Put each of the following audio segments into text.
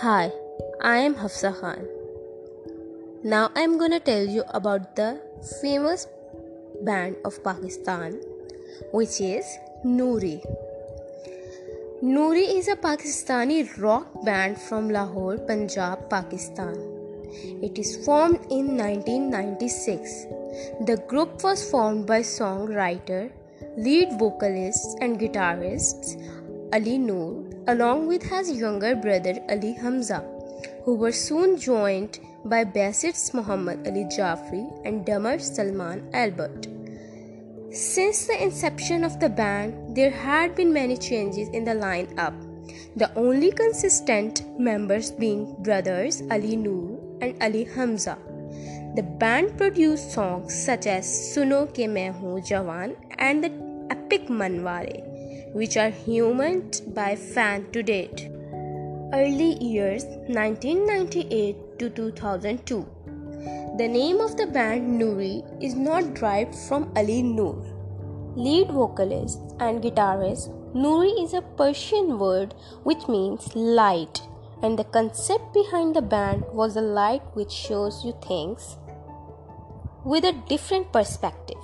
Hi, I am Hafsa Khan. Now I am gonna tell you about the famous band of Pakistan, which is Noori. Noori is a Pakistani rock band from Lahore, Punjab, Pakistan. It is formed in 1996. The group was formed by songwriter, lead vocalists, and guitarists Ali Noor along with his younger brother Ali Hamza, who were soon joined by bassists Muhammad Ali Jafri and drummer Salman Albert. Since the inception of the band, there had been many changes in the lineup, the only consistent members being brothers Ali Noor and Ali Hamza. The band produced songs such as Suno Ke Main Hoon Jawan and the epic Manware which are humoured by fan to date. Early years 1998 to 2002. The name of the band Noori is not derived from Ali Noor. Lead vocalist and guitarist Noori is a Persian word which means light, and the concept behind the band was a light which shows you things with a different perspective.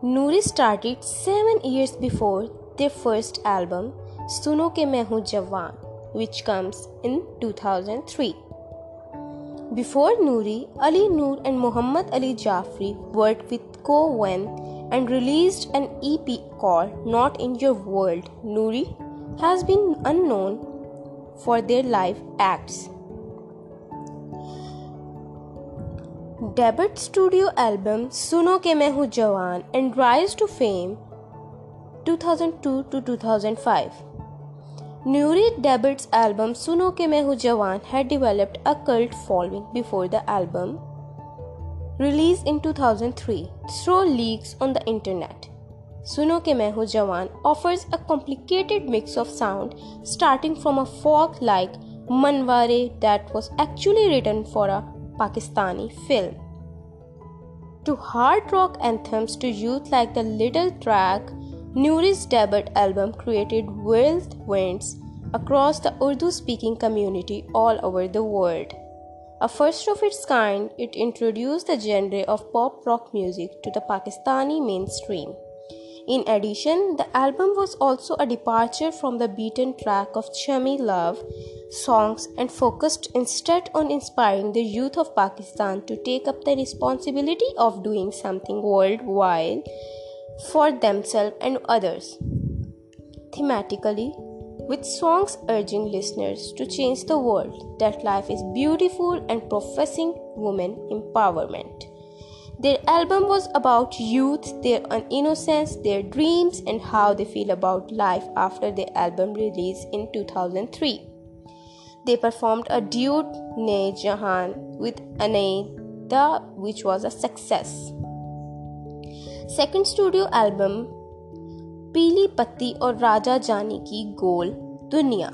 Noori started seven years before their first album, Suno Ke Jawan, which comes in 2003. Before Noori, Ali Noor and Muhammad Ali Jafri worked with Cohen and released an EP called Not in Your World. Noori has been unknown for their live acts. Debut studio album Suno Ke Main Hoon Jawan and rise to fame 2002 to 2005. Noori debut's album Suno Ke Main Hoon Jawan had developed a cult following before the album release in 2003 through leaks on the internet. Suno Ke Main Hoon Jawan offers a complicated mix of sound starting from a folk like Manware that was actually written for a Pakistani film to hard rock anthems to youth like the Little track, Noori's debut album created whirlwinds across the Urdu speaking community all over the world. A first of its kind, it introduced the genre of pop rock music to the Pakistani mainstream. In addition, the album was also a departure from the beaten track of chummy love songs and focused instead on inspiring the youth of Pakistan to take up the responsibility of doing something worldwide for themselves and others. Thematically, with songs urging listeners to change the world, that life is beautiful and professing women empowerment. Their album was about youth, their innocence, their dreams, and how they feel about life after their album release in 2003. They performed a duet Ne Jahan with Anaida, which was a success. Second studio album Pili Patti or Raja Jani Ki Gol Dunya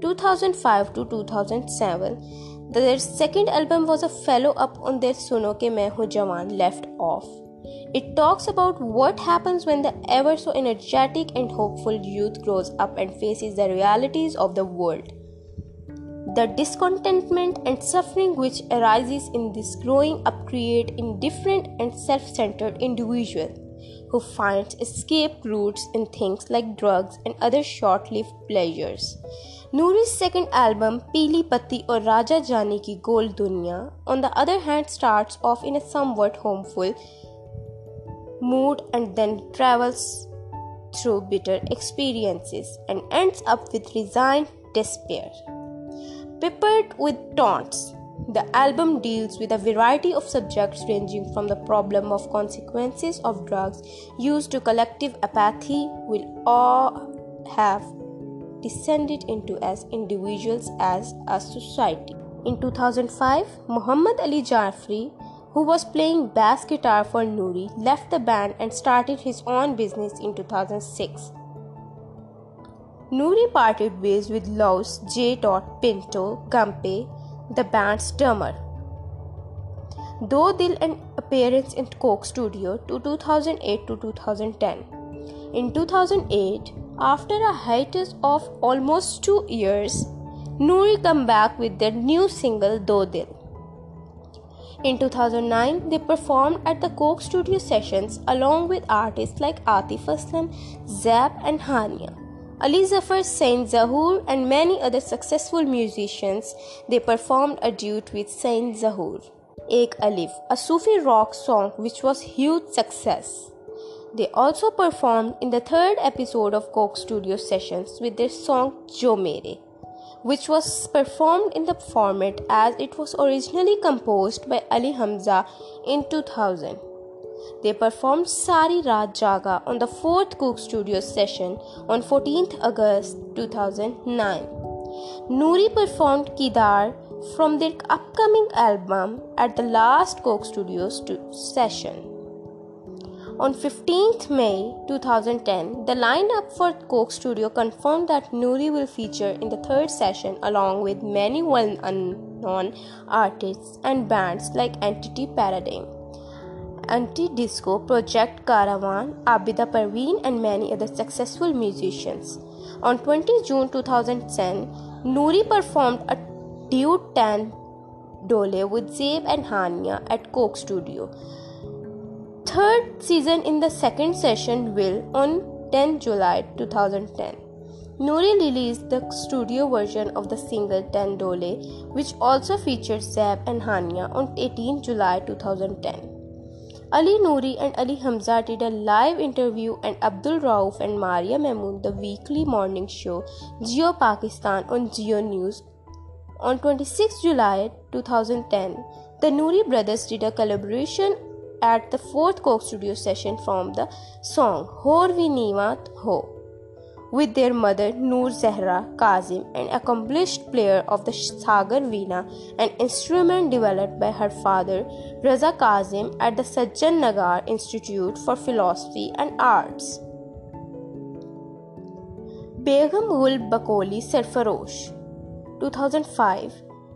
2005 to 2007 their second album was a follow up on their Suno Ke Main Jawan left off. It talks about what happens when the ever so energetic and hopeful youth grows up and faces the realities of the world. The discontentment and suffering which arises in this growing up create indifferent and self-centered individual who finds escape routes in things like drugs and other short-lived pleasures. Noori's second album, Pili Patti or Raja Jani Ki Gol Dunya, on the other hand, starts off in a somewhat hopeful mood and then travels through bitter experiences and ends up with resigned despair. Peppered with taunts, the album deals with a variety of subjects ranging from the problem of consequences of drugs used to collective apathy will all have descended into as individuals as a society. In 2005, Muhammad Ali Jafri, who was playing bass guitar for Noori, left the band and started his own business in 2006. Noori parted ways with Louis J. Pinto Gumby, the band's drummer. Do Dil an appearance in Coke Studio to 2008 to 2010. In 2008, after a hiatus of almost two years, Noori come back with their new single Do Dil. In 2009, they performed at the Coke Studio sessions along with artists like Atif Aslam, Zeb, and Hania. Ali Zafar, Sain Zahoor, and many other successful musicians, they performed a duet with Sain Zahoor. Ek Alif, a Sufi rock song which was huge success. They also performed in the third episode of Coke Studio sessions with their song Jo Mere which was performed in the format as it was originally composed by Ali Hamza in 2000. They performed Sari Raat Jaga on the fourth Coke Studio session on 14th August 2009. Noori performed Kidar from their upcoming album at the last Coke Studios session. On 15th May 2010, the lineup for Coke Studio confirmed that Noori will feature in the third session along with many well known artists and bands like Entity Paradigm, Aunty Disco, Project Caravan, Abida Parveen, and many other successful musicians. On 20 June 2010, Noori performed a duet 10 Dole with Zeb and Hania at Coke Studio third season in the second session will on 10 July 2010. Noori released the studio version of the single Ten Dole, which also featured Zeb and Hania on 18 July 2010. Ali Noori and Ali Hamza did a live interview and Abdul Rauf and Maria Mehmood the weekly morning show Geo Pakistan on Geo News on 26 July 2010. The Noori brothers did a collaboration at the fourth Coke Studio session from the song Hor Vi Nivat Ho with their mother Noor Zehra Kazim, an accomplished player of the Sagar Veena, an instrument developed by her father Raza Kazim at the Sanjan Nagar Institute for Philosophy and Arts. Begum Gul Bakoli Sarfarosh 2005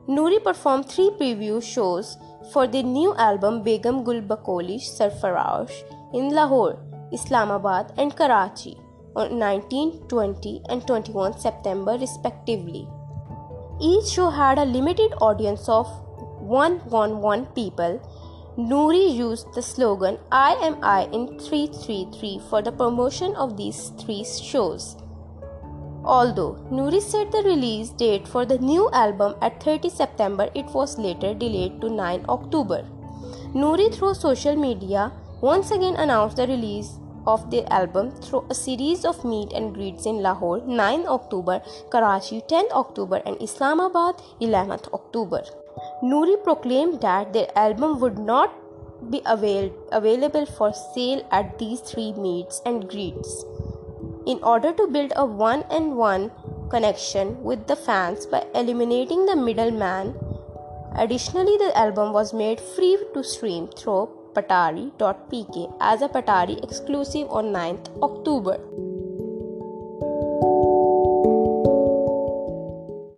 Noori performed three preview shows for their new album Begum Gul Bakoli Sarfarosh in Lahore, Islamabad, and Karachi on 19, 20, and 21 September, respectively. Each show had a limited audience of 111 people. Noori used the slogan I am I in 333 for the promotion of these three shows. Although Noori set the release date for the new album at 30 September, it was later delayed to 9 October. Noori, through social media, once again announced the release of the album through a series of meet and greets in Lahore 9 October, Karachi 10 October, and Islamabad 11th October. Noori proclaimed that their album would not be avail- available for sale at these three meets and greets in order to build a one on one connection with the fans by eliminating the middleman. Additionally, the album was made free to stream through Patari.pk as a Patari exclusive on 9th October.